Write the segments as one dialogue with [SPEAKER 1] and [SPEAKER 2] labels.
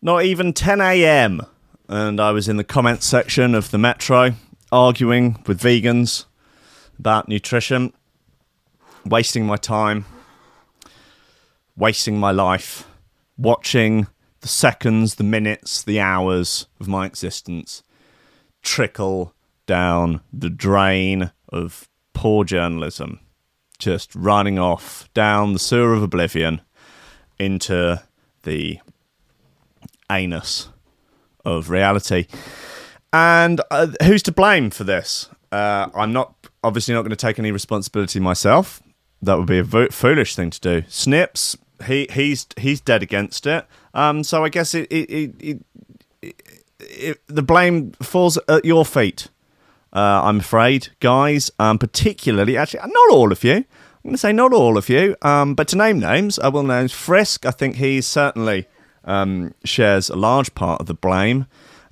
[SPEAKER 1] Not even 10 a.m. And I was in the comments section of the Metro arguing with vegans about nutrition, wasting my time, wasting my life, watching the seconds, the minutes, the hours of my existence trickle down the drain of poor journalism, just running off down the sewer of oblivion into the anus of reality. And uh, who's to blame for this? Uh, I'm not obviously not going to take any responsibility myself. That would be a vo- foolish thing to do. Snips, he he's he's dead against it. Um, so I guess it it, it, it, the blame falls at your feet. Uh, I'm afraid, guys. Um, particularly, actually, not all of you. I'm going to say not all of you. Um, but to name names, I will name Frisk. I think he's certainly um, shares a large part of the blame.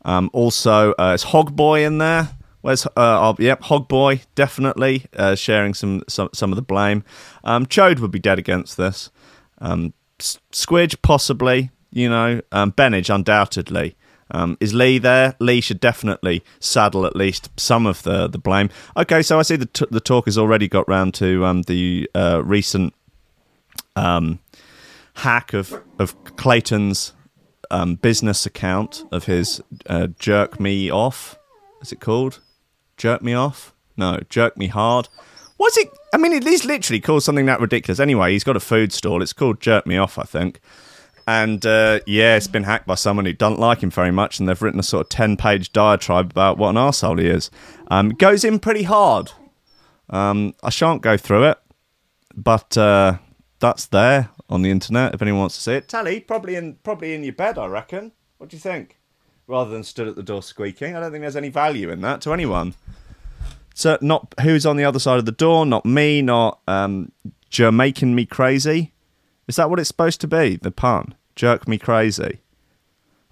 [SPEAKER 1] Um, also, uh, is Hogboy in there? Where's uh, oh, yep, Hogboy definitely uh, sharing some, some some of the blame. Um, Chode would be dead against this. Um, Squidge possibly, you know, um, Benage undoubtedly. Um, is Lee there? Lee should definitely saddle at least some of the, the blame. Okay, so I see the t- the talk has already got round to um, the uh, recent um, hack of of Clayton's um, business account of his uh, jerk me off. Is it called jerk me off? No, jerk me hard. What's it? I mean, it is literally called something that ridiculous. Anyway, he's got a food stall. It's called Jerk Me Off, I think. And uh, yeah, it's been hacked by someone who doesn't like him very much, and they've written a sort of ten-page diatribe about what an arsehole he is. Um, goes in pretty hard. Um, I shan't go through it, but uh, that's there on the internet if anyone wants to see it. Tally, probably in probably in your bed, I reckon. What do you think? Rather than stood at the door squeaking, I don't think there's any value in that to anyone. So not who's on the other side of the door, not me, not um, you're making me crazy. Is that what it's supposed to be? The pun, jerk me crazy.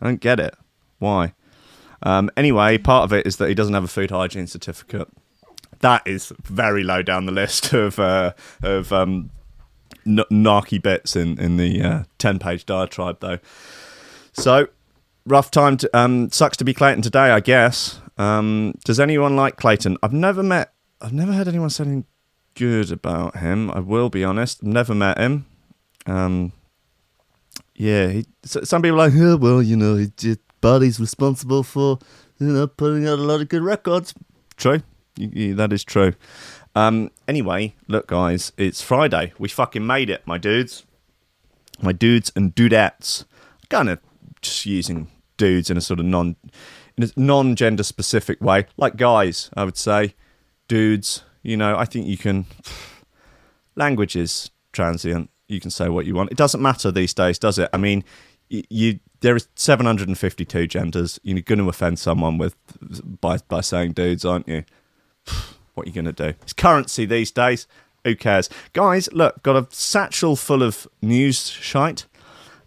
[SPEAKER 1] I don't get it. Why? Um, anyway, part of it is that he doesn't have a food hygiene certificate. That is very low down the list of uh, of um, narky bits in in the uh, ten page diatribe, though. So rough time. To, um, sucks to be Clayton today, I guess. Um, does anyone like Clayton? I've never met. I've never heard anyone say anything good about him. I will be honest. Never met him. Um, yeah, he, some people are like, oh, well, you know, his body's responsible for you know putting out a lot of good records. True, that is true. Um, anyway, look, guys, it's Friday. We fucking made it, my dudes, my dudes and dudettes. Kind of just using dudes in a sort of non in a non-gender specific way, like guys, I would say, dudes. You know, I think you can. Language is transient. You can say what you want. It doesn't matter these days, does it? I mean, you, you there is 752 genders. You're going to offend someone with by by saying dudes, aren't you? What are you going to do? It's currency these days. Who cares, guys? Look, got a satchel full of news shite.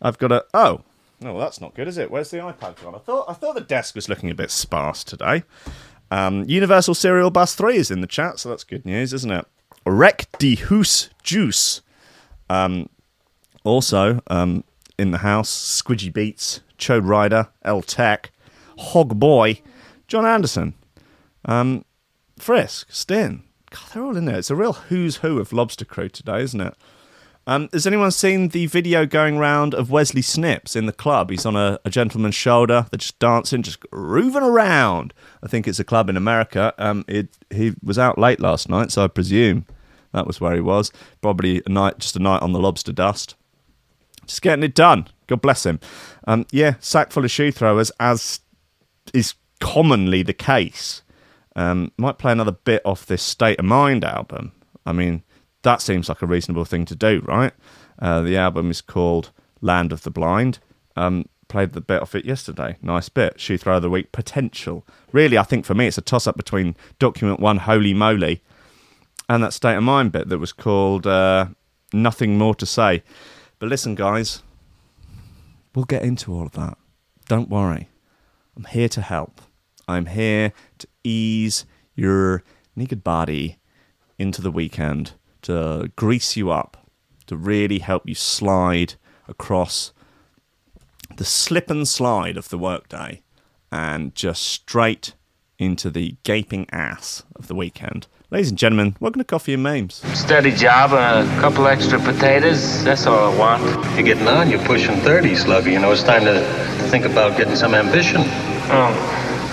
[SPEAKER 1] I've got a oh Oh, well, that's not good, is it? Where's the iPad gone? I thought I thought the desk was looking a bit sparse today. Um, Universal Serial Bus 3 is in the chat, so that's good news, isn't it? Rec de Hoos Juice. Um, also um, in the house, Squidgy Beats, Chode Rider, L Tech, Hog Boy, John Anderson, um, Frisk, Stin. God, they're all in there. It's a real who's who of Lobster Crew today, isn't it? Um, has anyone seen the video going round of Wesley Snips in the club? He's on a, a gentleman's shoulder. They're just dancing, just grooving around. I think it's a club in America. Um, it, he was out late last night, so I presume that was where he was. Probably a night, just a night on the lobster dust. Just getting it done. God bless him. Um, yeah, sack full of shoe throwers, as is commonly the case. Um, might play another bit off this State of Mind album. I mean, that seems like a reasonable thing to do, right? Uh, the album is called Land of the Blind. Um, played the bit off it yesterday. Nice bit. Shoe throw of the week potential. Really, I think for me, it's a toss up between Document One, Holy Moly, and that State of Mind bit that was called uh, Nothing More to Say. But listen, guys, we'll get into all of that. Don't worry. I'm here to help. I'm here to ease your naked body into the weekend to grease you up, to really help you slide across the slip and slide of the workday and just straight into the gaping ass of the weekend. Ladies and gentlemen, welcome to Coffee and Memes.
[SPEAKER 2] Steady job and a couple extra potatoes. That's all I want.
[SPEAKER 3] You're getting on. You're pushing 30, Slugger. You know, it's time to think about getting some ambition.
[SPEAKER 2] Oh,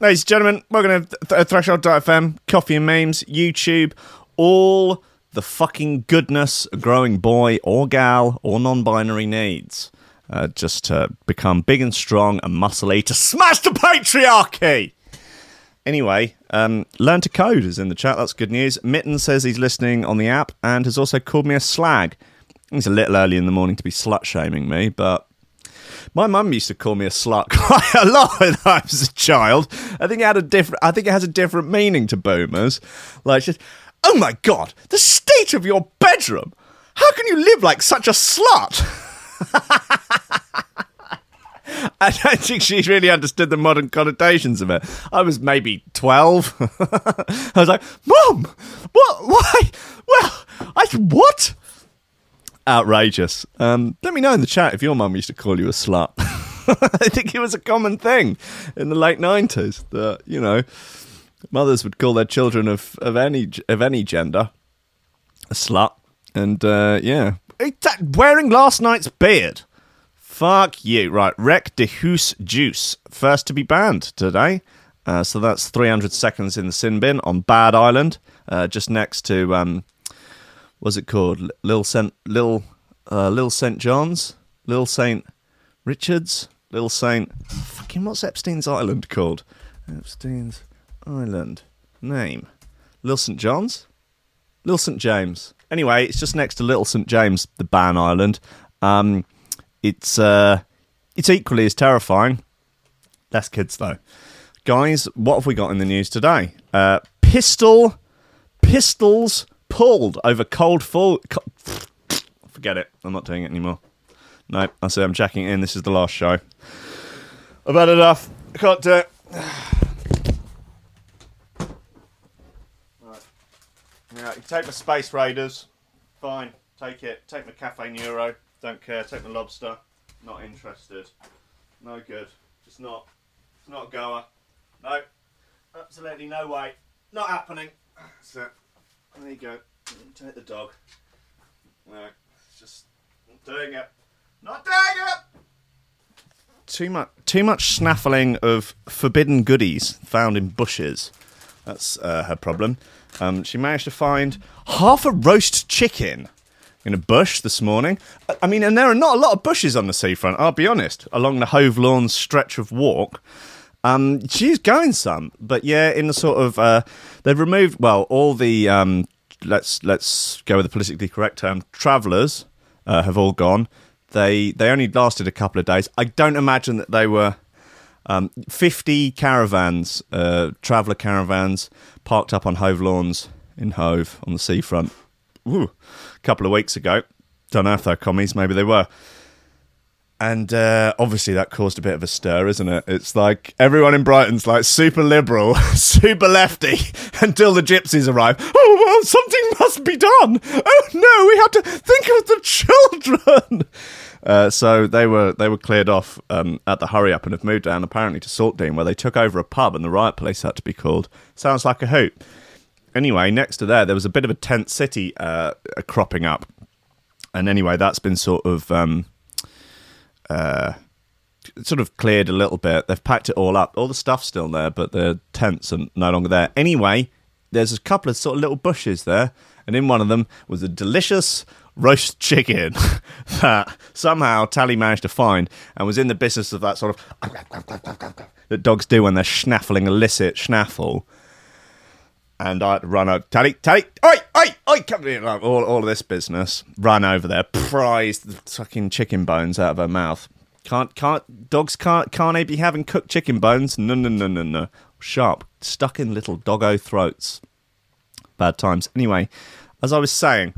[SPEAKER 1] Ladies and gentlemen, welcome to Th- Threshold.fm, Coffee and Memes, YouTube, all the fucking goodness a growing boy or gal or non binary needs. Uh, just to become big and strong and muscly to smash the patriarchy! Anyway, um, learn to code is in the chat. That's good news. Mitten says he's listening on the app and has also called me a slag. It's a little early in the morning to be slut shaming me, but my mum used to call me a slut quite a lot when I was a child. I think it had a different. I think it has a different meaning to boomers. Like, oh my god, the state of your bedroom. How can you live like such a slut? I don't think she really understood the modern connotations of it. I was maybe 12. I was like, Mom, what? Why? Well, I, what? Outrageous. Um, let me know in the chat if your mum used to call you a slut. I think it was a common thing in the late 90s that, you know, mothers would call their children of, of any of any gender a slut. And uh, yeah, that- wearing last night's beard. Fuck you. Right, Rec de Hoos Juice, first to be banned today. Uh, so that's 300 seconds in the sin bin on Bad Island, uh, just next to, um, what's it called? L- Lil St. Lil, uh, St. John's? Lil St. Richard's? Lil St. Fucking, what's Epstein's Island called? Epstein's Island. Name? Lil St. John's? Little St James. Anyway, it's just next to Little St James, the Ban Island. Um, it's uh, it's equally as terrifying. Less kids though. Guys, what have we got in the news today? Uh, pistol, pistols pulled over cold fall. Co- Forget it. I'm not doing it anymore. No, I say I'm checking in. This is the last show. I've had enough. I can't do it. Yeah, you take my Space Raiders. Fine, take it. Take my Caffè Nero. Don't care. Take my Lobster. Not interested. No good. Just not. It's not a goer. No. Absolutely no way. Not happening. That's it. There you go. Take the dog. No. Just not doing it. Not doing it! Too much, too much snaffling of forbidden goodies found in bushes. That's uh, her problem. Um, she managed to find half a roast chicken in a bush this morning. I- I mean, and there are not a lot of bushes on the seafront, I'll be honest, along the Hove Lawn stretch of walk. Um, she's going some, but yeah, in the sort of uh, they've removed well all the um, let's let's go with the politically correct term travellers uh, have all gone. They they only lasted a couple of days. I don't imagine that they were um, 50 caravans, uh, traveller caravans, parked up on Hove Lawns in Hove on the seafront. Ooh, a couple of weeks ago. Don't know if they're commies, maybe they were. And uh, obviously that caused a bit of a stir, isn't it? It's like everyone in Brighton's like super liberal, super lefty until the gypsies arrive. Oh, well, something must be done. Oh no, we have to think of the children. Uh, so they were they were cleared off um, at the hurry up and have moved down apparently to Saltdean where they took over a pub and the riot police had to be called. Sounds like a hoot. Anyway, next to there there was a bit of a tent city uh, cropping up, and anyway that's been sort of um, uh, sort of cleared a little bit. They've packed it all up. All the stuff's still there, but the tents are no longer there. Anyway, there's a couple of sort of little bushes there, and in one of them was a delicious roast chicken that somehow Tally managed to find and was in the business of that sort of that dogs do when they're schnaffling illicit schnaffle. And I run over. Tally, tally, oi, oi, oi, come here. Like, all, all of this business. Run over there, prise the fucking chicken bones out of her mouth. Can't, can't, dogs can't, can't they be having cooked chicken bones? No, no, no, no, no. Sharp, stuck in little doggo throats. Bad times. Anyway, as I was saying,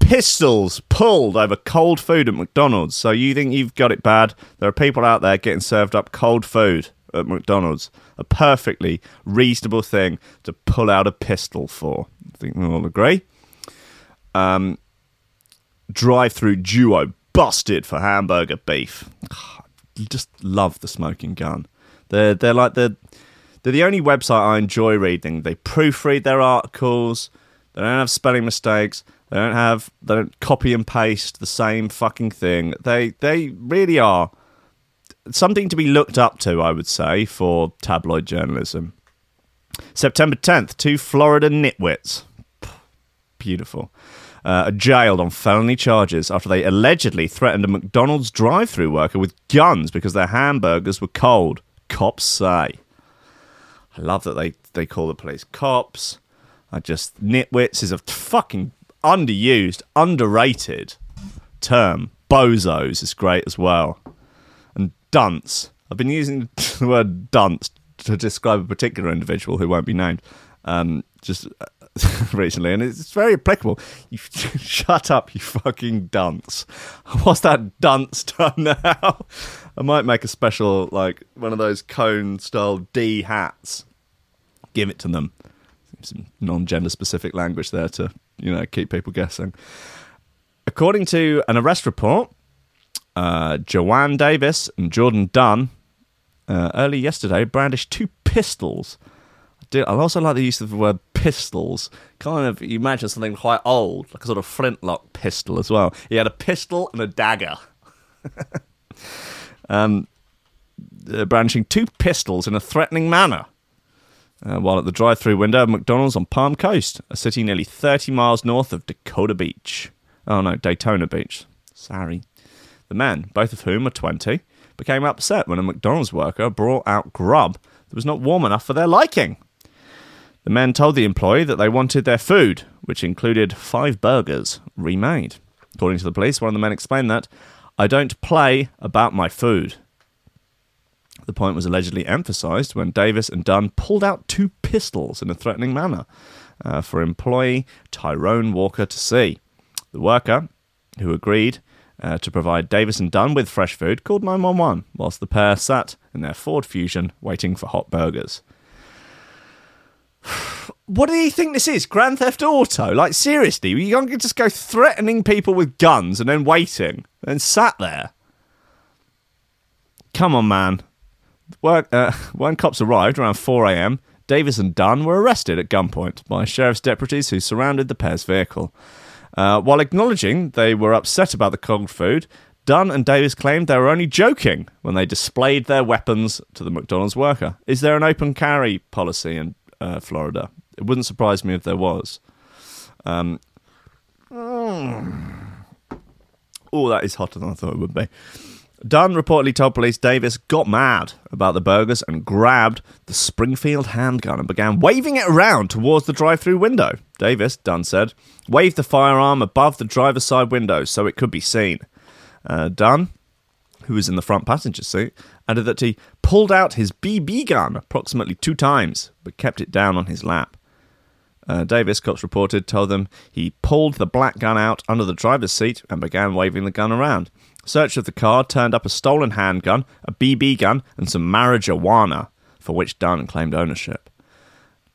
[SPEAKER 1] pistols pulled over cold food at McDonald's. So you think you've got it bad? There are people out there getting served up cold food at McDonald's. A perfectly reasonable thing to pull out a pistol for. I think we all agree. Um, drive-through duo busted for hamburger beef. Just love the smoking gun. They're they're like the they're the only website I enjoy reading. They proofread their articles. They don't have spelling mistakes. They don't have they don't copy and paste the same fucking thing. They they really are something to be looked up to, I would say, for tabloid journalism. September 10th, two Florida nitwits. Beautiful. Uh, are jailed on felony charges after they allegedly threatened a McDonald's drive through worker with guns because their hamburgers were cold. Cops say. I love that they, they call the police cops. I just. Nitwits is a fucking underused, underrated term. Bozos is great as well dunce. I've been using the word dunce to describe a particular individual who won't be named. Um, just recently, and it's very applicable. You shut up, you fucking dunce. What's that dunce done now? I might make a special, like one of those cone style D hats. Give it to them. Some non-gender specific language there to you know keep people guessing. According to an arrest report, uh, Joanne Davis and Jordan Dunn uh, early yesterday brandished two pistols. I also like the use of the word pistols. Kind of, you imagine something quite old, like a sort of flintlock pistol as well. He had a pistol and a dagger. um, uh, brandishing two pistols in a threatening manner. Uh, while at the drive through window of McDonald's on Palm Coast, a city nearly 30 miles north of Dakota Beach. Oh no, Daytona Beach. Sorry. The men, both of whom are 20, became upset when a McDonald's worker brought out grub that was not warm enough for their liking. The men told the employee that they wanted their food, which included five burgers, remade. According to the police, one of the men explained that, I don't play about my food. The point was allegedly emphasized when Davis and Dunn pulled out two pistols in a threatening manner uh, for employee Tyrone Walker to see. The worker, who agreed, uh, to provide Davis and Dunn with fresh food, called 911 whilst the pair sat in their Ford Fusion waiting for hot burgers. what do you think this is? Grand Theft Auto? Like, seriously, you can't just go threatening people with guns and then waiting and sat there. Come on, man. Work, uh, when cops arrived around 4 a.m., Davis and Dunn were arrested at gunpoint by sheriff's deputies who surrounded the pair's vehicle. Uh, while acknowledging they were upset about the cold food, Dunn and Davis claimed they were only joking when they displayed their weapons to the McDonald's worker. Is there an open carry policy in uh, Florida? It wouldn't surprise me if there was. Um, oh, that is hotter than I thought it would be. Dunn reportedly told police Davis got mad about the burgers and grabbed the Springfield handgun and began waving it around towards the drive through window. Davis, Dunn said, waved the firearm above the driver's side window so it could be seen. Uh, Dunn, who was in the front passenger seat, added that he pulled out his BB gun approximately two times but kept it down on his lap. Uh, Davis, cops reported, told them he pulled the black gun out under the driver's seat and began waving the gun around. Search of the car turned up a stolen handgun, a BB gun, and some marijuana, for which Dunn claimed ownership.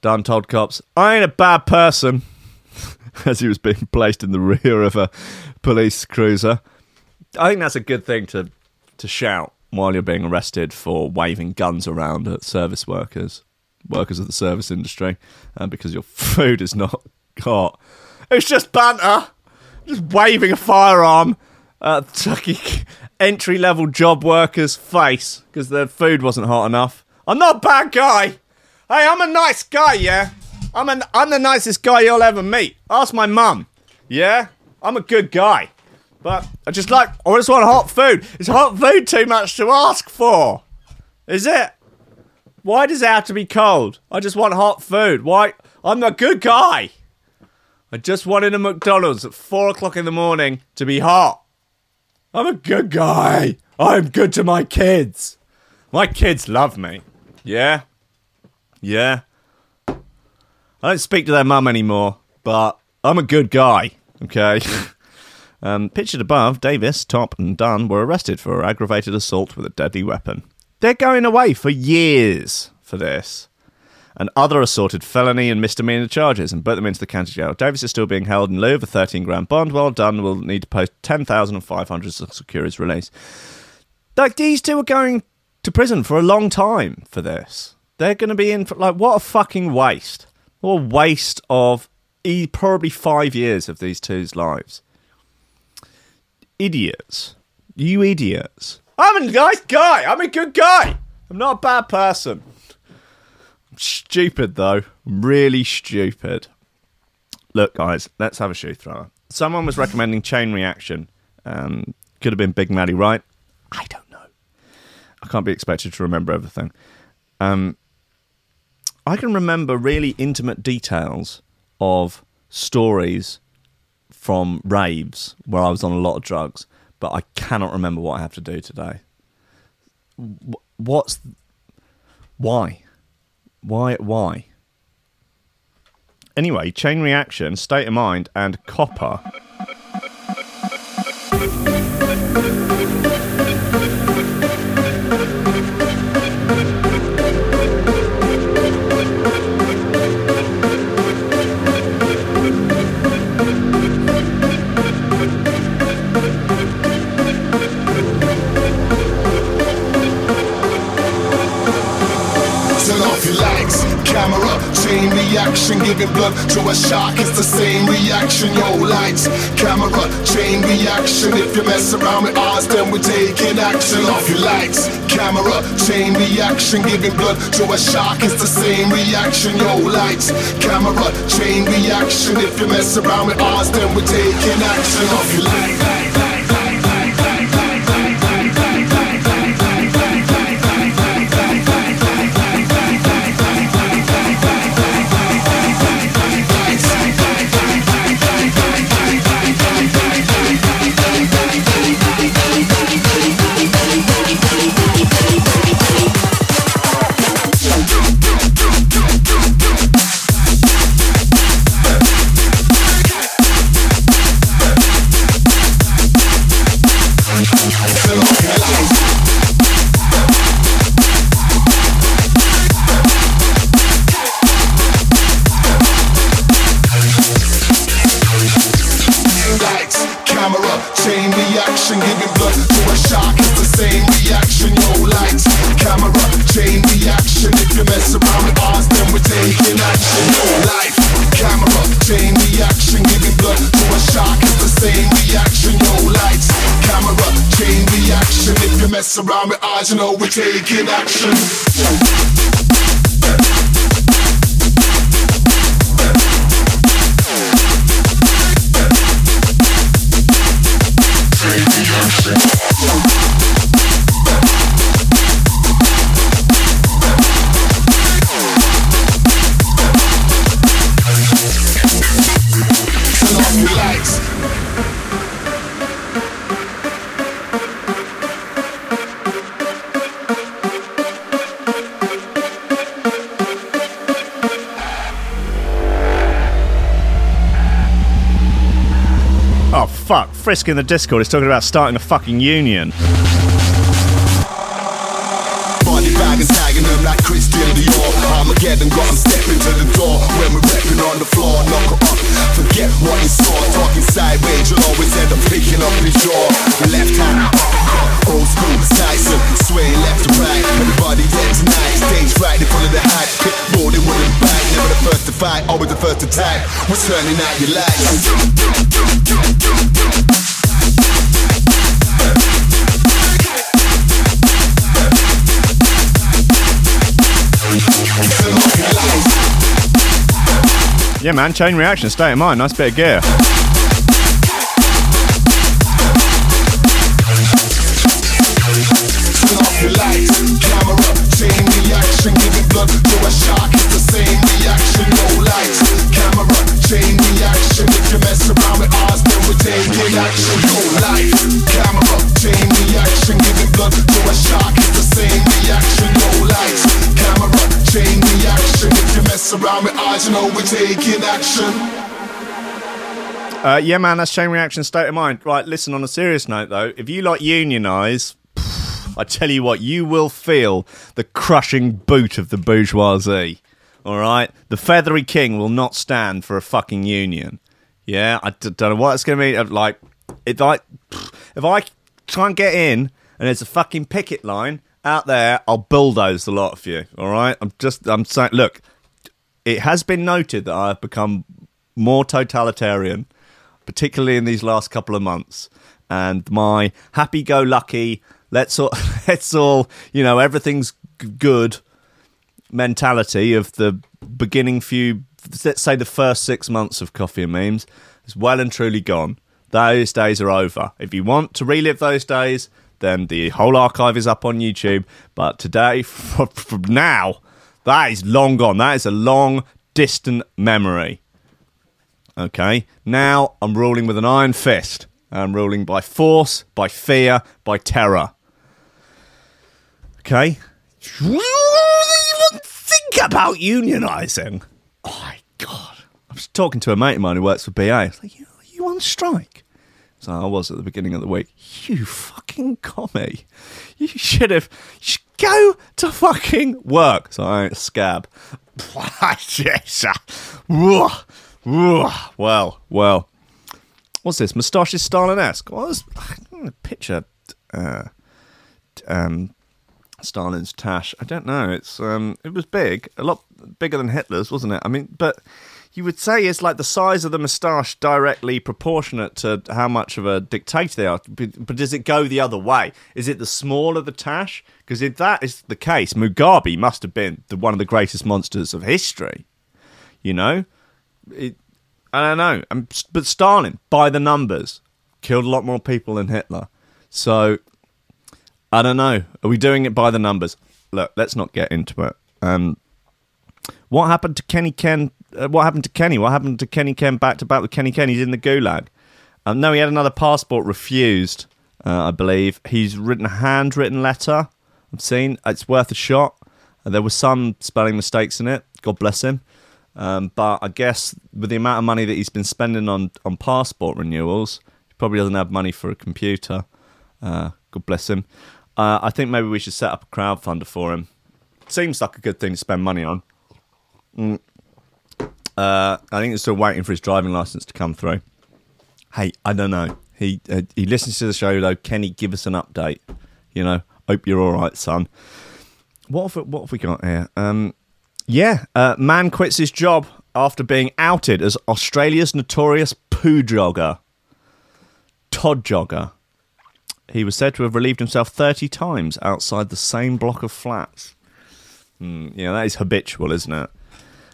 [SPEAKER 1] Dunn told cops, I ain't a bad person, as he was being placed in the rear of a police cruiser. I think that's a good thing to, to shout while you're being arrested for waving guns around at service workers workers of the service industry uh, because your food is not hot. It's just banter, just waving a firearm Uh, at a entry level job worker's face because their food wasn't hot enough. I'm not a bad guy. Hey, I'm a nice guy, yeah. I'm an I'm the nicest guy you'll ever meet. Ask my mum. Yeah, I'm a good guy, but I just like I just want hot food. Is hot food too much to ask for? Is it? Why does it have to be cold? I just want hot food. Why? I'm a good guy. I just wanted a McDonald's at four o'clock in the morning to be hot. I'm a good guy. I'm good to my kids. My kids love me. Yeah. Yeah. I don't speak to their mum anymore, but I'm a good guy. Okay. um, pictured above, Davis, Top, and Dunn were arrested for aggravated assault with a deadly weapon. They're going away for years for this and other assorted felony and misdemeanor charges and put them into the county jail. Davis is still being held in lieu of a 13 grand bond, while Dunn will need to post 10,500 to secure his release. Like, these two are going to prison for a long time for this. They're going to be in for, like, what a fucking waste. What a waste of e- probably five years of these two's lives. Idiots. You idiots. I'm a nice guy. I'm a good guy. I'm not a bad person. Stupid though, really stupid. Look, guys, let's have a shoe thrower. Someone was recommending chain reaction. Um, could have been Big Maddie, right? I don't know. I can't be expected to remember everything. Um, I can remember really intimate details of stories from raves where I was on a lot of drugs, but I cannot remember what I have to do today. What's why? Why? Why? Anyway, chain reaction, state of mind, and copper.
[SPEAKER 4] Reaction, giving blood to a shark. It's the same reaction. Yo, lights, camera, chain reaction. If you mess around with ours, then we're taking action. Off your lights, camera, chain reaction, giving blood to a shark. It's the same reaction. Yo, lights, camera, chain reaction. If you mess around with ours, then we're taking action. Off your lights. Taking action. Life, camera, chain reaction, giving blood to a shark. It's the same reaction. Yo, lights, camera, chain reaction. If you mess around with ours, you know we're taking action.
[SPEAKER 1] Frisk in the Discord is talking about starting a fucking union.
[SPEAKER 4] Forget what you saw. Talking sideways, you'll always end up picking up the jaw. Left hand, old school. Sway left to right. Everybody tonight. Stage right in front of the hype. Bite. Never the first to fight, always the first to type. Turning out your.
[SPEAKER 1] Yeah, man, chain reaction, state of mind, nice bit of gear.
[SPEAKER 4] Taking action.
[SPEAKER 1] Uh, yeah, man, that's chain reaction state of mind. Right, listen, on a serious note, though, if you like unionise, I tell you what, you will feel the crushing boot of the bourgeoisie. All right? The feathery king will not stand for a fucking union. Yeah, I d- don't know what it's going to be. uh, Like, if I, if I try and get in and there's a fucking picket line out there, I'll bulldoze the lot of you. All right? I'm just, I'm saying, look, it has been noted that I have become more totalitarian, particularly in these last couple of months. And my happy-go-lucky, let's all, let's all, you know, everything's good mentality of the beginning few, let's say the first six months of Coffee and Memes is well and truly gone. Those days are over. If you want to relive those days, then the whole archive is up on YouTube. But today, from now, that is long gone. That is a long, distant memory. Okay, now I'm ruling with an iron fist. I'm ruling by force, by fear, by terror. Okay? You even think about unionising? Oh my god. I was talking to a mate of mine who works for BA. I was like, you, are you on strike? So I was at the beginning of the week. You fucking commie. You should have you should go to fucking work. So I a scab. Well, well. What's this? Moustache is Stalin-esque. What was picture uh, um, Stalin's tash. I don't know. It's um, it was big, a lot bigger than Hitler's, wasn't it? I mean, but you would say it's like the size of the moustache directly proportionate to how much of a dictator they are. But, does it go the other way? Is it the smaller the tash? Because if that is the case, Mugabe must have been the, one of the greatest monsters of history. You know, it, I don't know. But Stalin, by the numbers, killed a lot more people than Hitler. So I don't know. Are we doing it by the numbers? Look, let's not get into it. Um, what happened to Kenny Ken? Uh, what happened to Kenny? What happened to Kenny Ken back to back with Kenny Ken? He's in the gulag. Um, no, he had another passport refused, uh, I believe. He's written a handwritten letter. I've seen. It's worth a shot. Uh, there were some spelling mistakes in it. God bless him. Um, but I guess with the amount of money that he's been spending on, on passport renewals, he probably doesn't have money for a computer. Uh, God bless him. Uh, I think maybe we should set up a crowdfunder for him. Seems like a good thing to spend money on. Mm. Uh, I think he's still waiting for his driving license to come through. Hey, I don't know. He uh, he listens to the show though. Kenny, give us an update. You know, hope you're all right, son. What have, what have we got here? Um, yeah, uh, man quits his job after being outed as Australia's notorious poo jogger. Todd Jogger. He was said to have relieved himself 30 times outside the same block of flats. Hmm, yeah, that is habitual, isn't it?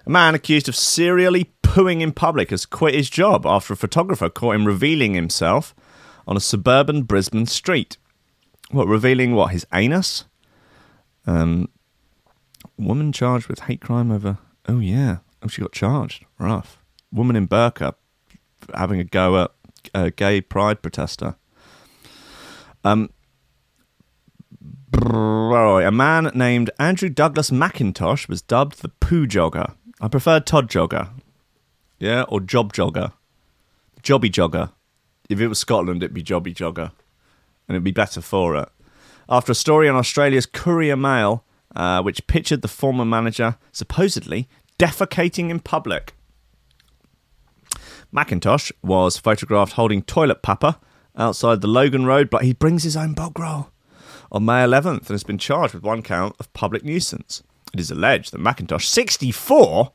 [SPEAKER 1] A man accused of serially pooing in public has quit his job after a photographer caught him revealing himself on a suburban Brisbane street. What, revealing what, his anus? Um, woman charged with hate crime over. Oh, yeah. Oh, she got charged. Rough. Woman in burqa having a go at a gay pride protester. Um, a man named Andrew Douglas McIntosh was dubbed the poo jogger. I prefer Todd jogger. Yeah, or job jogger. Jobby jogger. If it was Scotland, it'd be jobby jogger. And it'd be better for it. After a story on Australia's Courier Mail, uh, which pictured the former manager supposedly defecating in public. McIntosh was photographed holding toilet paper outside the Logan Road, but he brings his own bog roll on May 11th and has been charged with one count of public nuisance. It is alleged that McIntosh, 64,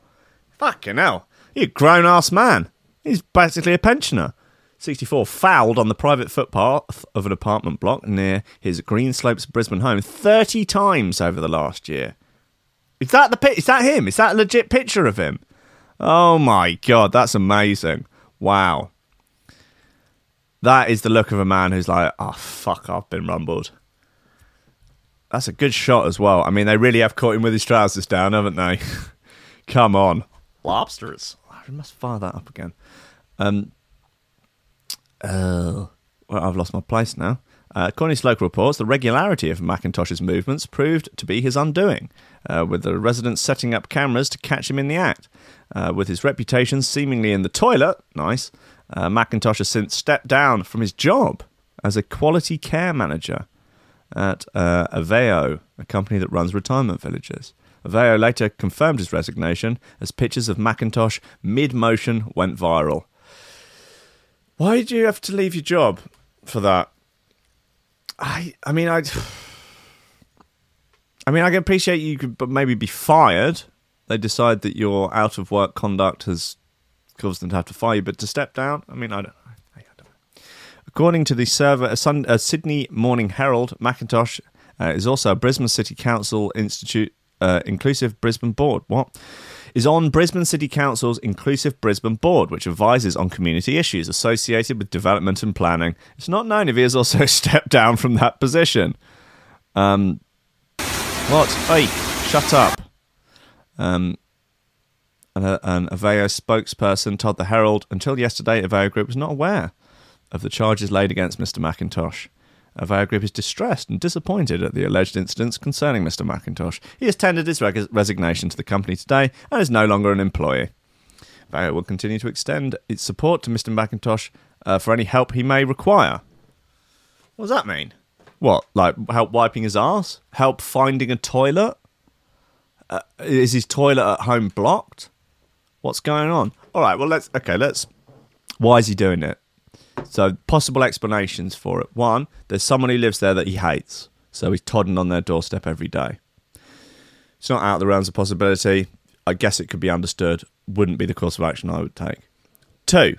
[SPEAKER 1] fucking hell, a grown ass man. He's basically a pensioner. 64 fouled on the private footpath of an apartment block near his Greenslopes Brisbane home 30 times over the last year. Is that the pi- is that him? Is that a legit picture of him? Oh my god, that's amazing. Wow. That is the look of a man who's like, oh fuck, I've been rumbled. That's a good shot as well. I mean, they really have caught him with his trousers down, haven't they? Come on. Lobsters. I must fire that up again. Um, uh, well, I've lost my place now. Uh, according to local reports, the regularity of McIntosh's movements proved to be his undoing, uh, with the residents setting up cameras to catch him in the act. Uh, with his reputation seemingly in the toilet, nice, uh, McIntosh has since stepped down from his job as a quality care manager at uh, Aveo, a company that runs retirement villages. Aveo later confirmed his resignation as pictures of McIntosh mid motion went viral. Why did you have to leave your job for that? I I mean I I mean I can appreciate you could maybe be fired. They decide that your out of work conduct has caused them to have to fire you, but to step down, I mean I don't. According to the server, a, Sun, a Sydney Morning Herald, McIntosh uh, is also a Brisbane City Council Institute uh, Inclusive Brisbane Board. What? Is on Brisbane City Council's Inclusive Brisbane Board, which advises on community issues associated with development and planning. It's not known if he has also stepped down from that position. Um, what? Hey, shut up. Um, an Aveo spokesperson told the Herald until yesterday, Aveo Group was not aware of the charges laid against Mr. McIntosh. Group is distressed and disappointed at the alleged incidents concerning Mr. McIntosh. He has tendered his resignation to the company today and is no longer an employee. Aveo will continue to extend its support to Mr. McIntosh uh, for any help he may require. What does that mean? What, like help wiping his ass? Help finding a toilet? Uh, is his toilet at home blocked? What's going on? All right, well let's okay, let's why is he doing it? So possible explanations for it. One, there's someone who lives there that he hates. So he's todding on their doorstep every day. It's not out of the realms of possibility. I guess it could be understood. Wouldn't be the course of action I would take. Two,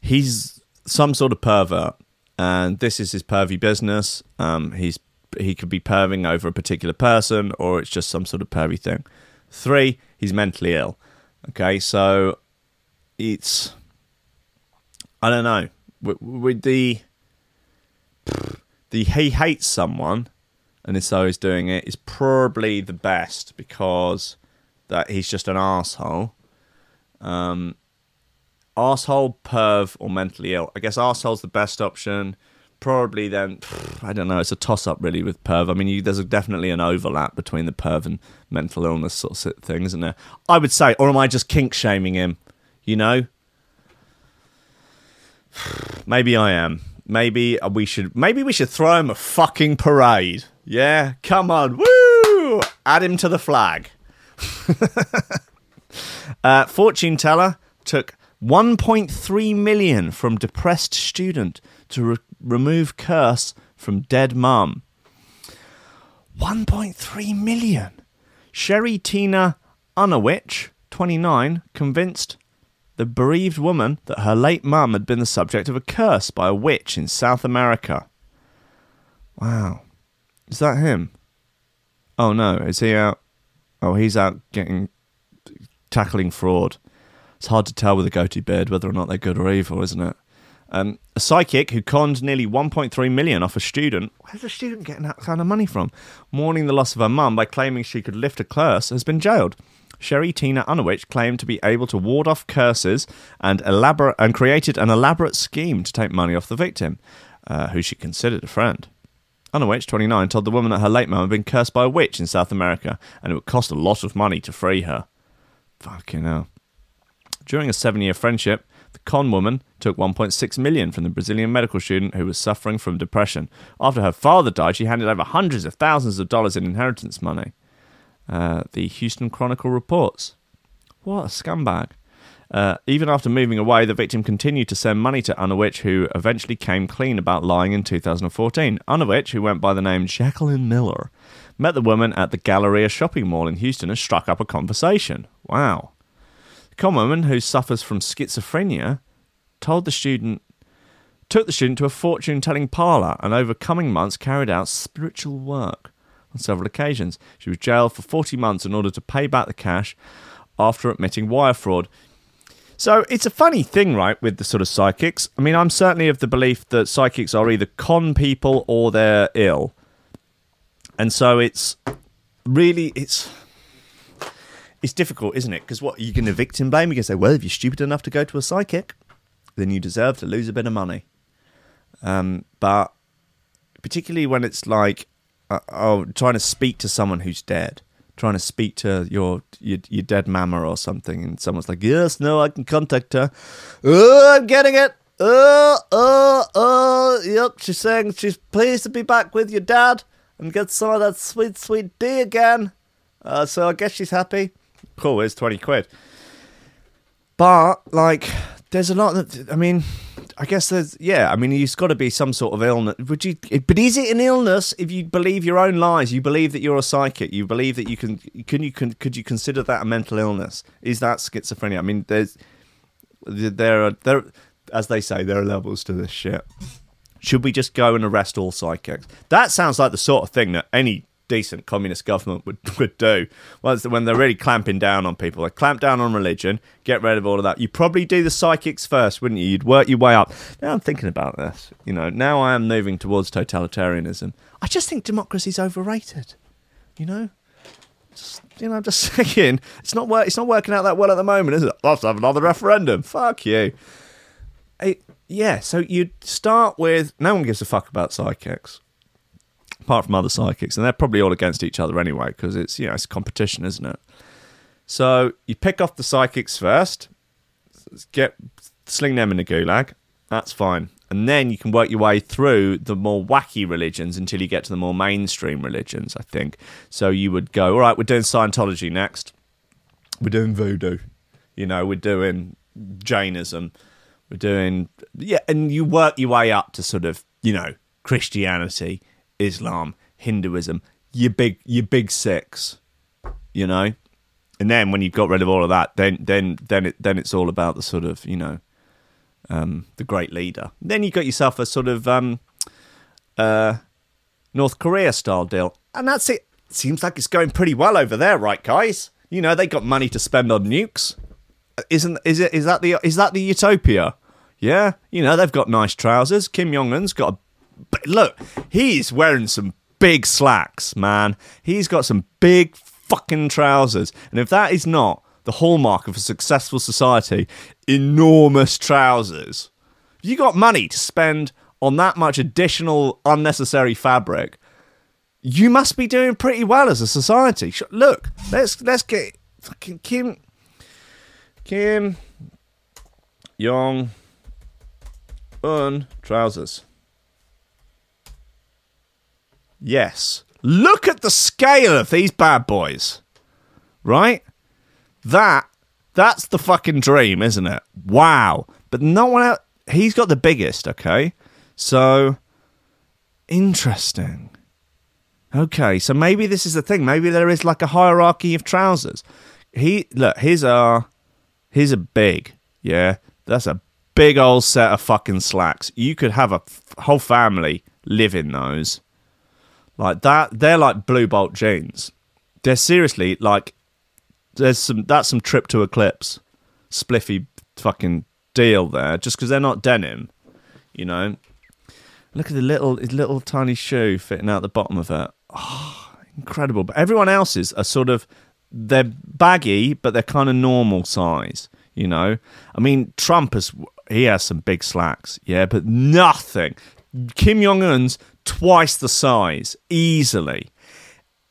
[SPEAKER 1] he's some sort of pervert, and this is his pervy business. Um, he's he could be perving over a particular person, or it's just some sort of pervy thing. Three, he's mentally ill. Okay, so it's I don't know with, with the the he hates someone, and so he's doing it is probably the best because that he's just an asshole. Um, asshole, perv, or mentally ill. I guess asshole's the best option. Probably then, I don't know. It's a toss up really with perv. I mean, you, there's a, definitely an overlap between the perv and mental illness sort of thing, isn't there? I would say, or am I just kink shaming him? You know, maybe I am. Maybe we should. Maybe we should throw him a fucking parade. Yeah, come on, woo! Add him to the flag. uh, fortune teller took 1.3 million from depressed student to re- remove curse from dead mum. 1.3 million. Sherry Tina Uwanawich, 29, convinced the bereaved woman that her late mum had been the subject of a curse by a witch in South America. Wow. Is that him? Oh no, is he out? Oh, he's out getting tackling fraud. It's hard to tell with a goatee beard whether or not they're good or evil, isn't it? Um, a psychic who conned nearly 1.3 million off a student. Where's the student getting that kind of money from? Mourning the loss of her mum by claiming she could lift a curse, has been jailed. Sherry Tina Uwanawich claimed to be able to ward off curses and elaborate and created an elaborate scheme to take money off the victim, uh, who she considered a friend. Uwanawich, 29, told the woman that her late mum had been cursed by a witch in South America and it would cost a lot of money to free her. Fucking hell. During a seven year friendship, the con woman took 1.6 million from the Brazilian medical student who was suffering from depression. After her father died, she handed over hundreds of thousands of dollars in inheritance money. Uh, the Houston Chronicle reports. What a scumbag. Uh, even after moving away, the victim continued to send money to Uwanawich, who eventually came clean about lying in 2014. Uwanawich, who went by the name Jacqueline Miller, met the woman at the Galleria shopping mall in Houston and struck up a conversation. Wow. The con woman, who suffers from schizophrenia, told the student took the student to a fortune telling parlor and over coming months carried out spiritual work on several occasions. She was jailed for 40 months in order to pay back the cash after admitting wire fraud. So it's a funny thing, right, with the sort of psychics. I mean, I'm certainly of the belief that psychics are either con people or they're ill. And so it's really it's it's difficult, isn't it? Because what you can victim blame. You can say, well, if you're stupid enough to go to a psychic, then you deserve to lose a bit of money. Um, but particularly when it's like, uh, oh, trying to speak to someone who's dead, trying to speak to your your, your dead mama or something, and someone's like, yes, no, I can contact her. Oh, I'm getting it. Oh, oh, oh, yep. She's saying she's pleased to be back with your dad and get some of that sweet, sweet D again. Uh, so I guess she's happy. Cool, it's 20 quid. But, like, there's a lot that, I mean, I guess there's, yeah, I mean, you've got to be some sort of illness. Would you, eh, but is it an illness if you believe your own lies? You believe that you're a psychic. You believe that you can, can you, can, could you consider that a mental illness? Is that schizophrenia? I mean, there's, there are, there, as they say, there are levels to this shit. Should we just go and arrest all psychics? That sounds like the sort of thing that any decent communist government would, would do. It's when they're really clamping down on people. They clamp down on religion, get rid of all of that. You probably do the psychics first, wouldn't you? You'd work your way up. Now I'm thinking about this. You know, now I am moving towards totalitarianism. I just think democracy's overrated. You know, just, you know, I'm just saying it's not work. It's not working out that well at the moment, is it? Let's have another referendum. Fuck you. Hey, yeah, so you'd start with no one gives a fuck about psychics, apart from other psychics, and they're probably all against each other anyway because it's you know it's competition, isn't it? So you pick off the psychics first, get sling them in the gulag. That's fine, and then you can work your way through the more wacky religions until you get to the more mainstream religions. I think so. You would go, all right, we're doing Scientology next. We're doing voodoo. You know, we're doing Jainism we're doing yeah, and you work your way up to sort of you know Christianity, Islam, Hinduism, your big your big six, you know, and then when you've got rid of all of that, then then then it then it's all about the sort of you know um, the great leader. Then you got yourself a sort of um, uh, North Korea style deal, and that's it. Seems like it's going pretty well over there, right, guys? You know they got money to spend on nukes isn't is it is that the is that the utopia? Yeah, you know they've got nice trousers. Kim Jong Un's got a look. He's wearing some big slacks, man. He's got some big fucking trousers, and if that is not the hallmark of a successful society, enormous trousers. If you got money to spend on that much additional unnecessary fabric, you must be doing pretty well as a society. Look, let's let's get fucking Kim Kim Jong Un trousers. Yes. Look at the scale of these bad boys. Right? That that's the fucking dream, isn't it? Wow. But no one else he's got the biggest, okay? So interesting. Okay, so maybe this is the thing. Maybe there is like a hierarchy of trousers. He look, here's our Here's a big, yeah, that's a big old set of fucking slacks. You could have a f- whole family live in those. Like that, they're like blue bolt jeans. They're seriously like, there's some that's some trip to eclipse, spliffy fucking deal there. Just because they're not denim, you know. Look at the little little tiny shoe fitting out the bottom of it. Oh, incredible. But everyone else's are sort of they're baggy, but they're kind of normal size. You know, I mean, Trump has he has some big slacks, yeah, but nothing. Kim Jong Un's twice the size, easily,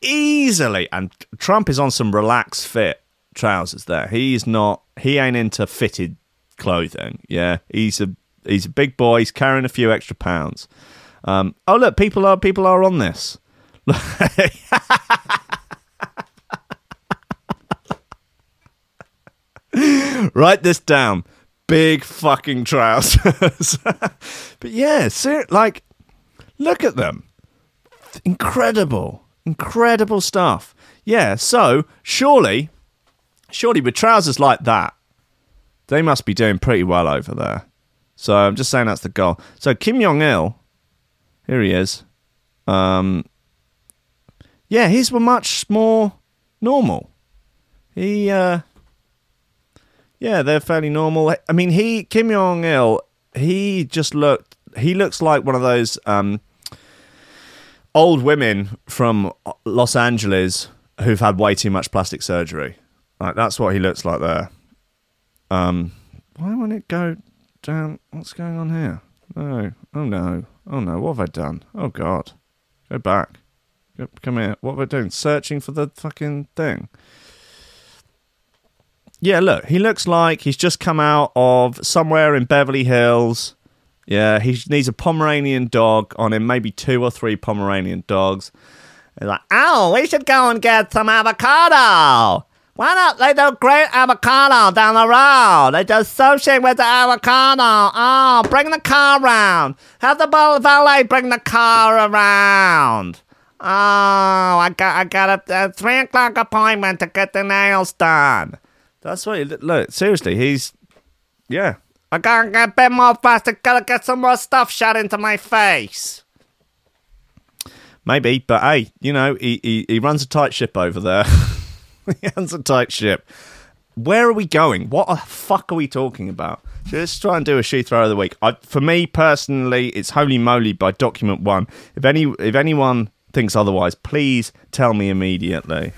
[SPEAKER 1] easily, and Trump is on some relaxed fit trousers. There, he's not. He ain't into fitted clothing. Yeah, he's a he's a big boy. He's carrying a few extra pounds. Um, oh look, people are people are on this. Write this down. Big fucking trousers. but yeah, ser- like, look at them. Incredible. Incredible stuff. Yeah, so surely, surely with trousers like that, they must be doing pretty well over there. So I'm just saying that's the goal. So Kim Jong Il, here he is. Um, yeah, his were much more normal. He uh, yeah, they're fairly normal. I mean, he Kim Jong Il, he just looked. He looks like one of those um, old women from Los Angeles who've had way too much plastic surgery. Like that's what he looks like there. Um, why won't it go down? What's going on here? No. Oh no. Oh no. What have I done? Oh god. Go back. Go, come here. What am I doing? Searching for the fucking thing. Yeah, look, he looks like he's just come out of somewhere in Beverly Hills. Yeah, he needs a Pomeranian dog on him, maybe two or three Pomeranian dogs. He's like, oh, we should go and get some avocado. Why not? They do great avocado down the road. They just sushi with the avocado. Oh, bring the car around. Have the valet bring the car around. Oh, I got I got a, a three o'clock appointment to get the nails done. That's what. He, look, seriously, he's yeah. I gotta get a bit more faster. Gotta get some more stuff shot into my face. Maybe, but hey, you know, he he, he runs a tight ship over there. he runs a tight ship. Where are we going? What the fuck are we talking about? Just try and do a shoe throw of the week. I, for me personally, it's Holy Moly by Document One. If any if anyone thinks otherwise, please tell me immediately.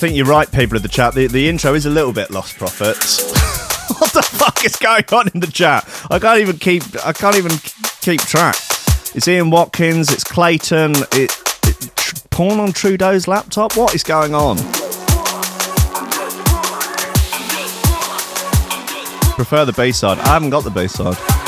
[SPEAKER 1] Think you're right, people of the chat. The, the intro is a little bit Lostprophets. what the fuck is going on in the chat? I can't even keep. I can't even keep track. It's Ian Watkins. It's Clayton. It, it tr- porn on Trudeau's laptop. What is going on? Prefer the B side. I haven't got the B side.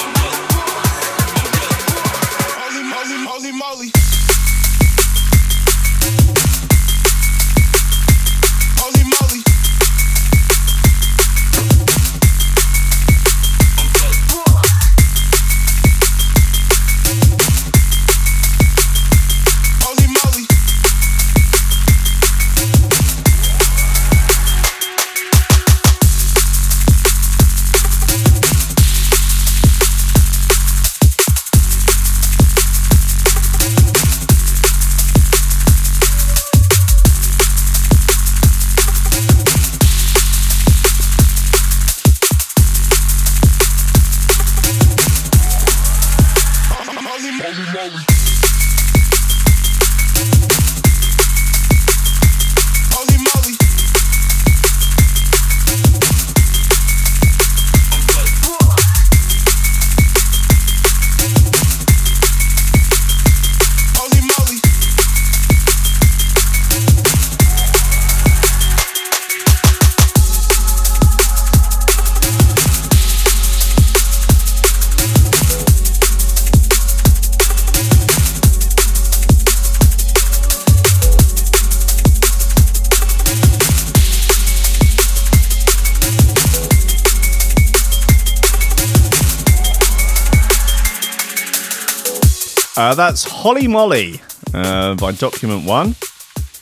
[SPEAKER 1] That's Holly Molly uh, by Document One.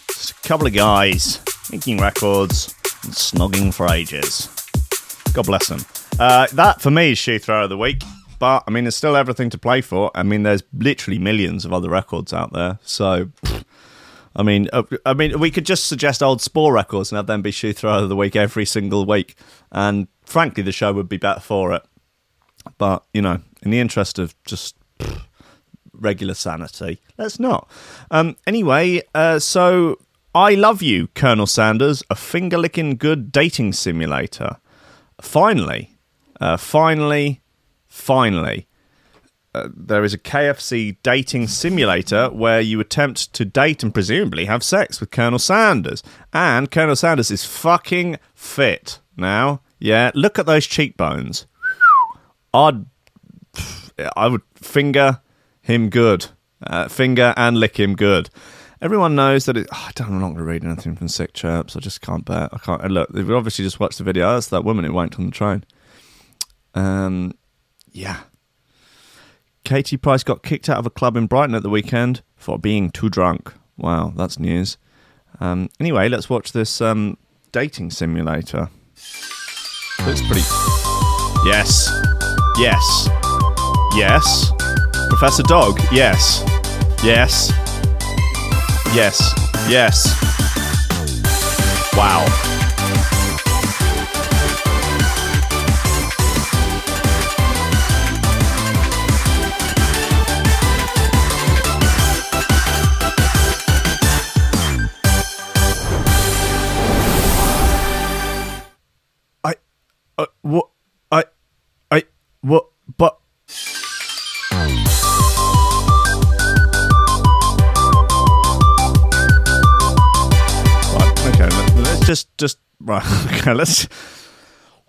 [SPEAKER 1] Just a couple of guys making records and snogging for ages. God bless them. Uh, that for me is shoe Thrower of the week. But I mean, there's still everything to play for. I mean, there's literally millions of other records out there. So, I mean, uh, I mean, we could just suggest old Spore records and have them be shoe Thrower of the week every single week. And frankly, the show would be better for it. But you know, in the interest of just pff, regular sanity, let's not. Um, anyway, uh, so I love you, Colonel Sanders, a finger licking good dating simulator. Finally, uh, finally, finally, uh, there is a KFC dating simulator where you attempt to date and presumably have sex with Colonel Sanders. And Colonel Sanders is fucking fit now. Yeah, look at those cheekbones. I'd, I would finger him good, uh, finger and lick him good. Everyone knows that it. Oh, I don't, I'm not going to read anything from Sick Chirps. I just can't bear. I can't. and Look, we've obviously just watched the video. That's that woman who wanked on the train. Um, yeah. Katie Price got kicked out of a club in Brighton at the weekend for being too drunk. Wow, that's news. Um, anyway, let's watch this um, dating simulator. Looks pretty. Yes. Yes. Yes. Professor Dog. Yes. Yes. Yes. Yes. Wow. Let's.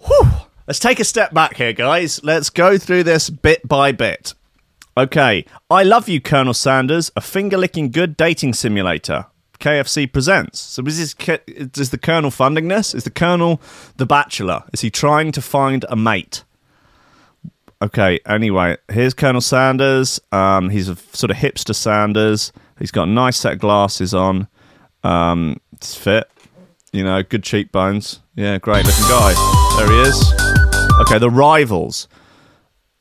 [SPEAKER 1] Whew, let's take a step back here, guys. Let's go through this bit by bit. Okay, I love you, Colonel Sanders. A finger licking good dating simulator. KFC presents. So is this is the Colonel funding this? Is the Colonel the Bachelor? Is he trying to find a mate? Okay, anyway, here's Colonel Sanders. Um, he's a sort of hipster Sanders. He's got a nice set of glasses on. Um, it's fit. You know, good cheekbones. Yeah, great looking guy. There he is. Okay, the rivals.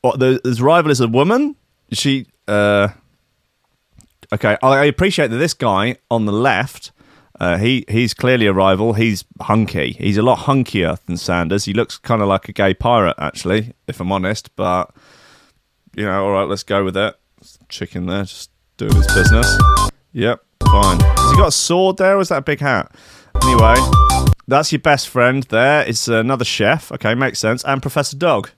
[SPEAKER 1] What the his rival is a woman? She uh Okay, I appreciate that this guy on the left uh, he he's clearly a rival. He's hunky. He's a lot hunkier than Sanders. He looks kind of like a gay pirate, actually, if I'm honest. But you know, all right, let's go with it. Chicken there, just doing his business. Yep, fine. Has he got a sword there, or is that a big hat? Anyway, that's your best friend. There is another chef. Okay, makes sense. And Professor Dog.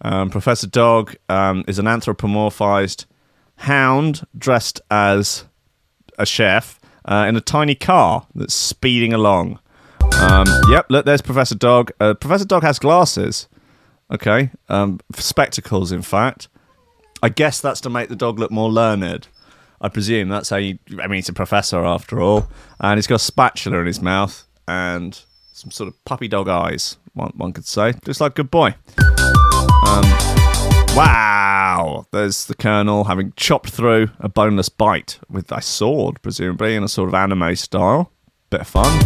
[SPEAKER 1] Um, Professor Dog um, is an anthropomorphized hound dressed as a chef uh, in a tiny car that's speeding along. Um, yep, look, there's Professor Dog. Uh, Professor Dog has glasses. Okay, um, spectacles, in fact. I guess that's to make the dog look more learned. I presume that's how you. I mean, he's a professor after all, and he's got a spatula in his mouth and some sort of puppy dog eyes. One, one could say, just like good boy. Um, wow! There's the Colonel having chopped through a boneless bite with a sword, presumably in a sort of anime style. Bit of fun.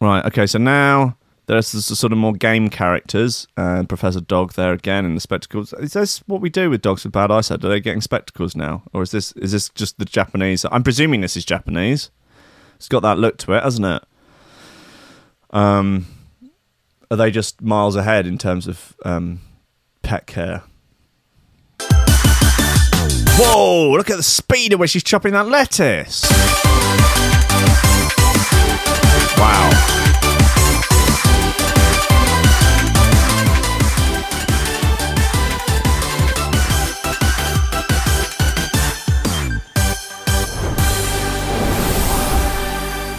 [SPEAKER 1] Right. Okay. So now there's the sort of more game characters, and Professor Dog there again in the spectacles. Is this what we do with dogs with bad eyesight? Are they getting spectacles now, or is this is this just the Japanese? I'm presuming this is Japanese. It's got that look to it, hasn't it? Um, are they just miles ahead in terms of um, pet care? Whoa! Look at the speed at which she's chopping that lettuce. Wow.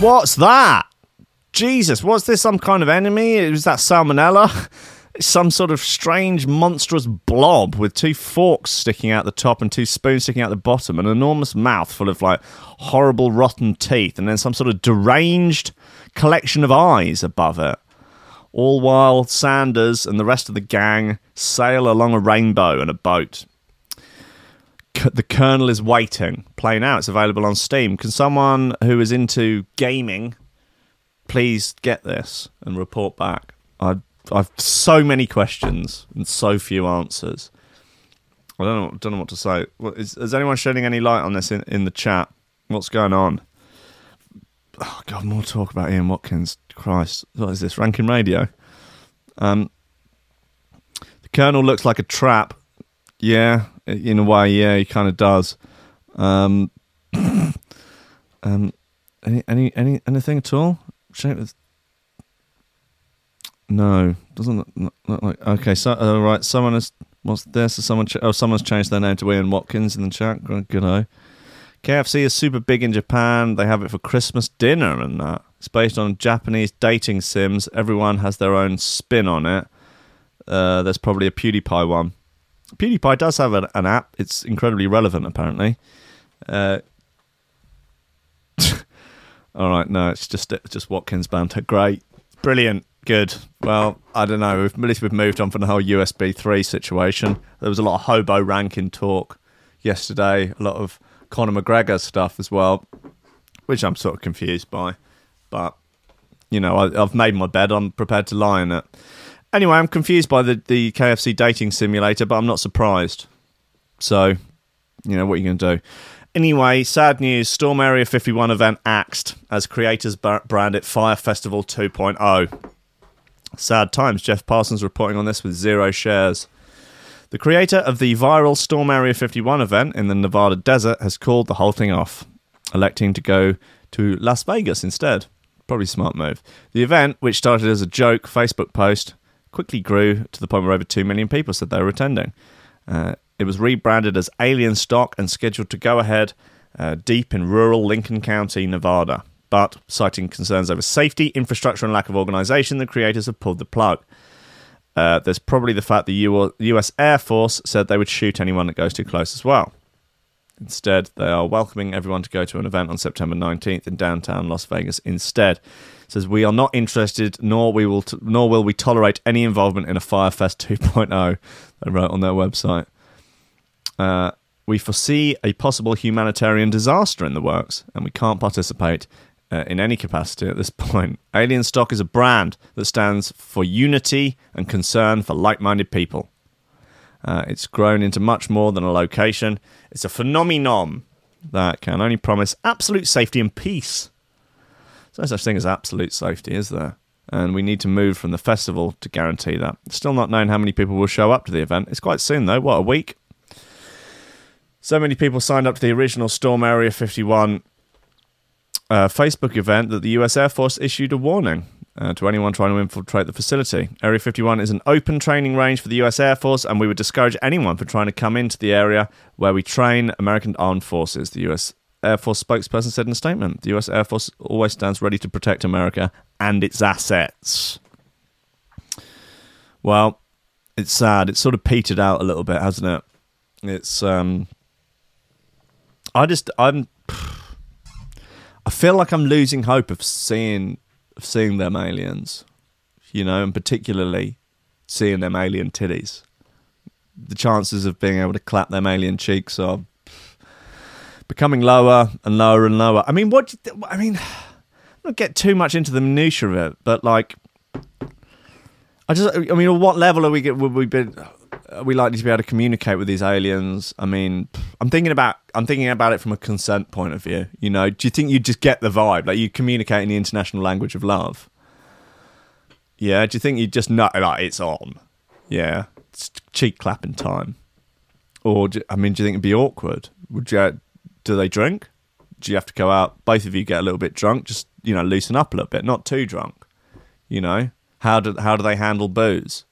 [SPEAKER 1] What's that? Jesus, was this some kind of enemy? It was that salmonella? Some sort of strange, monstrous blob with two forks sticking out the top and two spoons sticking out the bottom, an enormous mouth full of like horrible, rotten teeth, and then some sort of deranged collection of eyes above it. All while Sanders and the rest of the gang sail along a rainbow in a boat. The Colonel is waiting. Play now. It's available on Steam. Can someone who is into gaming please get this and report back? I I've so many questions and so few answers. I don't know. Don't know what to say. What, is, is anyone shedding any light on this in, in the chat? What's going on? Oh God, more talk about Ian Watkins. Christ, what is this? Ranking Radio. Um, the Colonel looks like a trap. Yeah, in a way, yeah, he kind of does. Um, um, any, any, any, anything at all? Shape of- No, doesn't look, look- like. Okay, so uh, right, someone has. What's this? Has someone? Ch- oh, someone's changed their name to Ian Watkins in the chat. Good, eye. KFC is super big in Japan. They have it for Christmas dinner and that. It's based on Japanese dating sims. Everyone has their own spin on it. Uh, there's probably a PewDiePie one. PewDiePie does have an, an app. It's incredibly relevant, apparently. Uh, all right, no, it's just it's just Watkins banter. Great, brilliant, good. Well, I don't know. We've, at least we've moved on from the whole USB three situation. There was a lot of hobo ranking talk yesterday. A lot of Conor McGregor stuff as well, which I'm sort of confused by. But you know, I, I've made my bed. I'm prepared to lie in it. Anyway, I'm confused by the the KFC dating simulator, but I'm not surprised. So, you know, what are you going to do? Anyway, sad news. Storm Area 51 event axed as creators brand it Fyre Festival 2.0. Sad times. Jeff Parsons reporting on this with zero shares. The creator of the viral Storm Area 51 event in the Nevada desert has called the whole thing off, electing to go to Las Vegas instead. Probably smart move. The event, which started as a joke Facebook post, quickly grew to the point where over 2 million people said they were attending. Uh, it was rebranded as Alienstock and scheduled to go ahead uh, deep in rural Lincoln County, Nevada. But, citing concerns over safety, infrastructure, and lack of organization, the creators have pulled the plug. Uh, there's probably the fact the US Air Force said they would shoot anyone that goes too close as well. Instead, they are welcoming everyone to go to an event on September 19th in downtown Las Vegas instead. Says we are not interested, nor we will, t- nor will we tolerate any involvement in a Fyre Fest 2.0. They wrote on their website. Uh, we foresee a possible humanitarian disaster in the works, and we can't participate uh, in any capacity at this point. Alienstock is a brand that stands for unity and concern for like minded people. Uh, it's grown into much more than a location, it's a phenomenon that can only promise absolute safety and peace. There's no such thing as absolute safety, is there? And we need to move from the festival to guarantee that. Still not known how many people will show up to the event. It's quite soon, though. What, a week? So many people signed up to the original Storm Area 51 uh, Facebook event that the US Air Force issued a warning uh, to anyone trying to infiltrate the facility. Area 51 is an open training range for the US Air Force, and we would discourage anyone from trying to come into the area where we train American armed forces. The US Air Force spokesperson said in a statement The US Air Force always stands ready to protect America and its assets. Well, it's sad. It's sort of petered out a little bit, hasn't it? It's um I just I'm I feel like I'm losing hope of seeing of seeing them aliens, you know, and particularly seeing them alien titties. The chances of being able to clap them alien cheeks are becoming lower and lower and lower. I mean, what th- I mean, don't get too much into the minutia of it, but like, I just, I mean, at what level are we? Would we be? Are we likely to be able to communicate with these aliens? I mean, I'm thinking about, I'm thinking about it from a consent point of view. You know, do you think you just get the vibe, like you communicate in the international language of love? Yeah. Do you think you just know, like it's on? Yeah, it's cheek clapping time. Or do, I mean, do you think it'd be awkward? Would you? Do they drink? Do you have to go out? Both of you get a little bit drunk, just you know, loosen up a little bit, not too drunk. You know, how do how do they handle booze?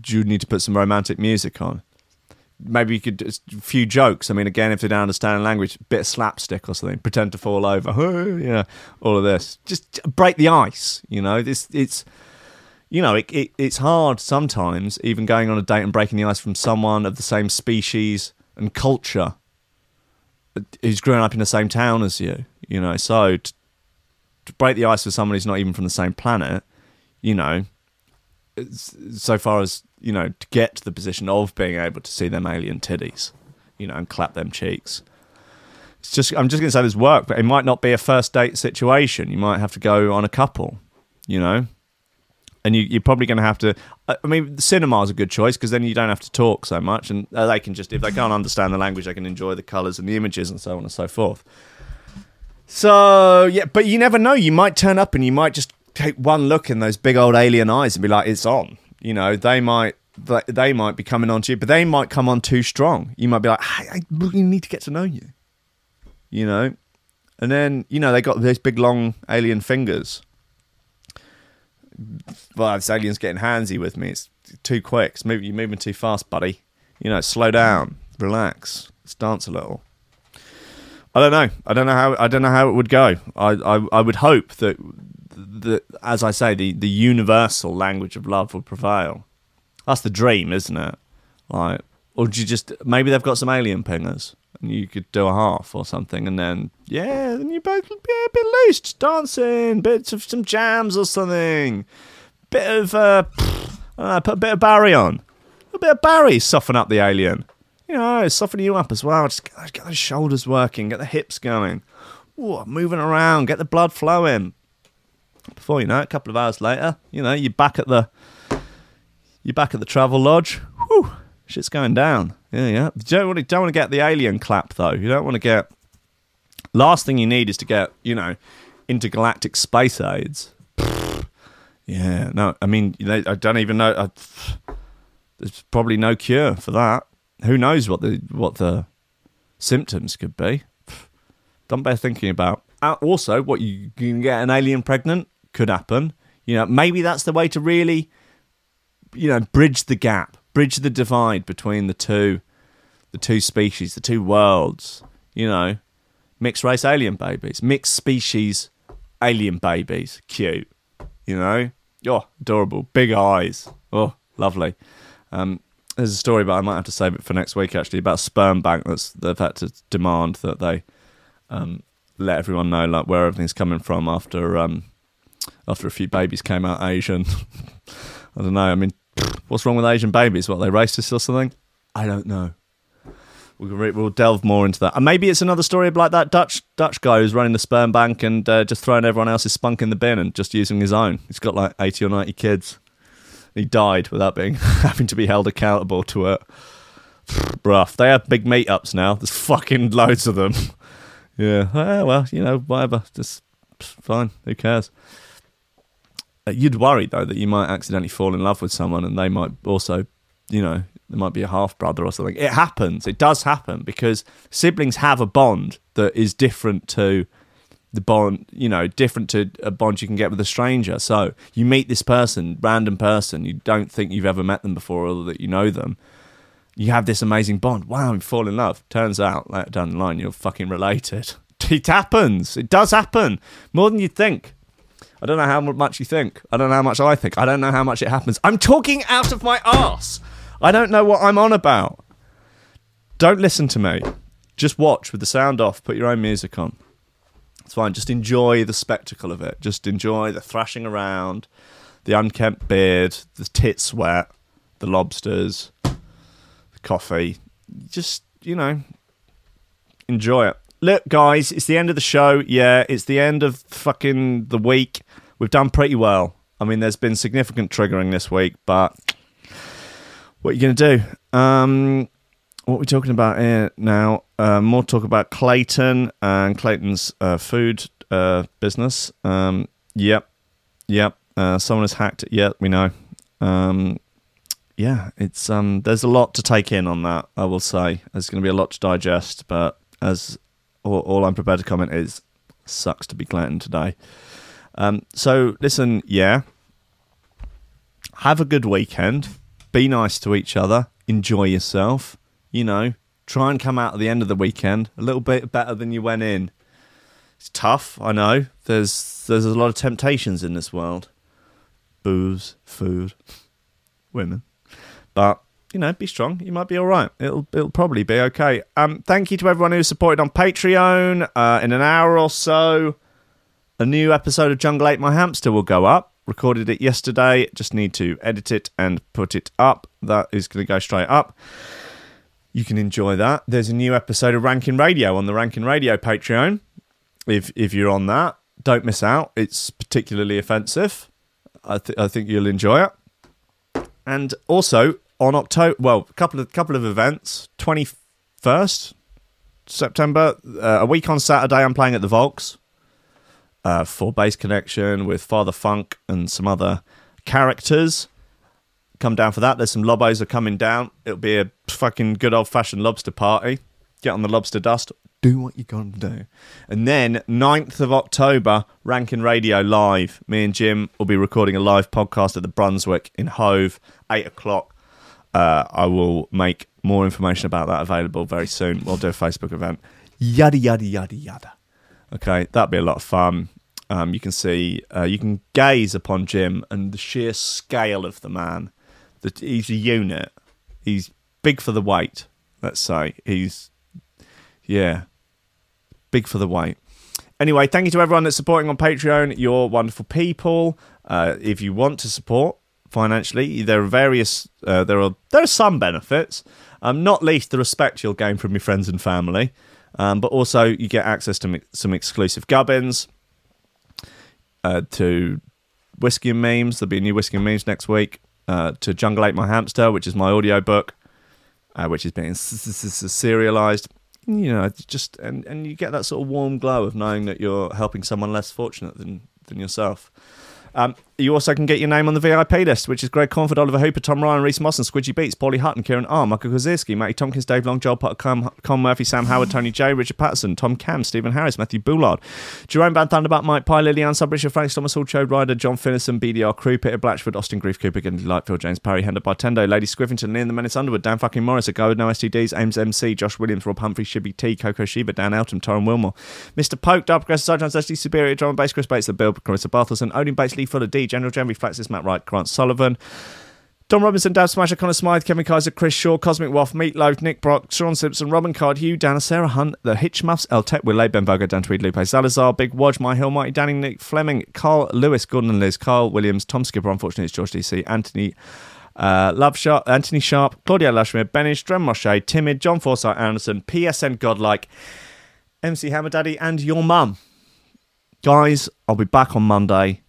[SPEAKER 1] Do you need to put some romantic music on? Maybe you could a few jokes. I mean, again, if they don't understand language, bit of slapstick or something. Pretend to fall over. know, all of this. Just break the ice. You know, this it's you know, it, it, it's hard sometimes, even going on a date and breaking the ice from someone of the same species and culture who's grown up in the same town as you. You know, so to, to break the ice with someone who's not even from the same planet, you know, so far as you know, to get to the position of being able to see them alien titties, you know, and clap them cheeks. It's just I'm just going to say this work, but it might not be a first date situation. You might have to go on a couple, you know, and you, you're probably going to have to. I mean, the is a good choice because then you don't have to talk so much, and uh, they can just if they can't understand the language, they can enjoy the colours and the images and so on and so forth. So yeah, but you never know. You might turn up and you might just take one look in those big old alien eyes and be like, "It's on." You know, they might they- they might be coming on to you, but they might come on too strong. You might be like, "Hey, I really need to get to know you." You know, and then you know they got those big long alien fingers. Well, this alien's getting handsy with me. It's too quick. It's moving, you're moving too fast, buddy. You know, slow down, relax, let's dance a little. I don't know. I don't know how. I don't know how it would go. I I, I would hope that that as I say, the the universal language of love would prevail. That's the dream, isn't it? Like, or do you just maybe they've got some alien pingers and you could do a half or something, and then yeah, then you both be a bit loose, just dancing, bits of some jams or something, bit of uh, don't put a bit of Barry on, a bit of Barry, soften up the alien. You know, soften you up as well. Just get, get those shoulders working, get the hips going, Ooh, moving around, get the blood flowing. Before you know it, a couple of hours later, you know, you're back at the you're back at the travel lodge. Whew, shit's going down. Yeah, yeah. You don't want to don't want to get the alien clap though. You don't want to get. Last thing you need is to get you know intergalactic space aids. Yeah, no. I mean, I don't even know. I, there's probably no cure for that. Who knows what the what the symptoms could be? Don't bear thinking about. Uh, also, what you can get an alien pregnant could happen. You know, maybe that's the way to really you know bridge the gap bridge the divide between the two the two species the two worlds you know? Mixed race alien babies mixed species alien babies. Cute you know? Oh adorable. Big eyes. Oh lovely. Um there's a story but i might have to save it for next week actually about sperm bank that's they've had to demand that they um let everyone know like where everything's coming from after um after a few babies came out asian. I don't know. I mean, what's wrong with Asian babies? What, are they racist or something? I don't know. We'll, re- we'll delve more into that. And maybe it's another story like that Dutch Dutch guy who's running the sperm bank and uh, just throwing everyone else's spunk in the bin and just using his own. He's got like 80 or 90 kids. He died without being having to be held accountable to it. Rough. They have big meetups now. There's fucking loads of them. yeah. Well, you know, whatever. Just fine. Who cares? Uh, you'd worry though that you might accidentally fall in love with someone and they might also you know there might be a half brother or something. It happens. It does happen because siblings have a bond that is different to the bond you know different to a bond you can get with a stranger. So you meet this person random person you don't think you've ever met them before or that you know them. You have this amazing bond. Wow you fall in love. Turns out down the line you're fucking related. It happens. It does happen. More than you think I don't know how much you think. I don't know how much I think. I don't know how much it happens. I'm talking out of my ass. I don't know what I'm on about. Don't listen to me. Just watch with the sound off. Put your own music on. It's fine. Just enjoy the spectacle of it. Just enjoy the thrashing around, the unkempt beard, the tit sweat, the lobsters, the coffee. Just, you know, enjoy it. Look, guys, it's the end of the show. Yeah, it's the end of fucking the week. We've done pretty well. I mean, there's been significant triggering this week, but what are you going to do? Um, what are we talking about here now? Uh, more talk about Clayton and Clayton's uh, food uh, business. Um, yep, yep. Uh, someone has hacked it. Yep, we know. Um, yeah, it's um, there's a lot to take in on that. I will say there's going to be a lot to digest, but as all, all I'm prepared to comment is sucks to be Clayton today. Um, so listen, yeah, have a good weekend. Be nice to each other. Enjoy yourself. You know, try and come out at the end of the weekend a little bit better than you went in. It's tough, I know. There's there's a lot of temptations in this world. Booze, food, women. But you know, be strong. You might be all right. It'll it'll probably be okay. Um, thank you to everyone who supported on Patreon. Uh, in an hour or so, a new episode of Jungle Ate My Hamster will go up. Recorded it yesterday. Just need to edit it and put it up. That is going to go straight up. you can enjoy that. There's a new episode of Ranking Radio on the Ranking Radio Patreon. If if you're on that, don't miss out. It's particularly offensive. I, th- I think you'll enjoy it. And also on October, well, a couple of couple of events. Twenty first September, uh, a week on Saturday, I'm playing at the Volks uh, for Bass Connection with Father Funk and some other characters. Come down for that. There's some lobos are coming down. It'll be a fucking good old fashioned lobster party. Get on the lobster dust. Do what you got to do. And then 9th of October, Rankin Radio Live. Me and Jim will be recording a live podcast at the Brunswick in Hove, 8 o'clock. Uh, I will make more information about that available very soon. We'll do a Facebook event. Yada, yada, yada, yada. Okay, that'd be a lot of fun. Um, you can see, uh, you can gaze upon Jim and the sheer scale of the man. That he's a unit. He's big for the weight. Let's say he's, yeah, big for the weight. Anyway, thank you to everyone that's supporting on Patreon. You're wonderful people. Uh, if you want to support financially, there are various, uh, there are there are some benefits. Um, not least the respect you'll gain from your friends and family. Um, but also you get access to some exclusive gubbins, uh, to whiskey and memes. There'll be a new whiskey and memes next week. Uh, to Jungle Ate My Hamster, which is my audio book, uh, which is being serialized. You know, just and and you get that sort of warm glow of knowing that you're helping someone less fortunate than than yourself. Um, you also can get your name on the VIP list, which is Greg Cornford, Oliver Hooper, Tom Ryan, Reese Moss, and Squidgy Beats, Paulie Hutton, Kieran R, Michael Kozierski, Matty Tompkins, Dave Long, Joel Potter, Con, Con Murphy, Sam Howard, Tony J, Richard Patterson, Tom Cam, Stephen Harris, Matthew Bullard, Jerome Van Thunderbutt, Mike Pye, Lillian Subbridge, Frank Thomas Hall, Chode Ryder, John Finnison, BDR Crew, Peter Blatchford, Austin Grief, Cooper, Gandhi Lightfield, James Parry, Hender Bartendo, Lady Squiffington, Liam the Menace Underwood, Dan fucking Morris, A Go with No STDs, Ames MC, Josh Williams, Rob Humphrey, Shibby T, Coco Shiva, Dan Elton, Torrin Wilmore, Mr. Poke, Dub, Progressive Sergeant, SD Superior, Drum and Bass, Chris Bates, The Bill, Carissa Barthelson, Odin Bates, Lee Fuller, D, General Jeremy Flaxis, Matt Wright, Grant Sullivan, Don Robinson, Dab Smasher, Connor Smythe, Kevin Kaiser, Chris Shaw, Cosmic Waff, Meatloaf, Nick Brock, Sean Simpson, Robin Card, Hugh, Dana, Sarah Hunt, The Hitchmuffs, El Tech, Willay, Ben Bogo, Dan Tweed, Lupe Salazar, Big Wodge, My Hill, Mighty Danny, Nick Fleming, Carl Lewis, Gordon and Liz, Carl Williams, Tom Skipper, unfortunately it's George DC, Anthony uh, Love Sharp, Anthony Sharp, Claudia Lashmere, Benish, Dren Moshe, Timid, John Forsyth Anderson, PSN Godlike, MC Hammer Daddy, and your mum. Guys, I'll be back on Monday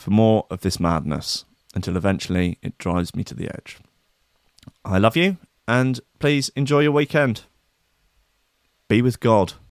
[SPEAKER 1] for more of this madness until eventually it drives me to the edge. I love you, and please enjoy your weekend. Be with God.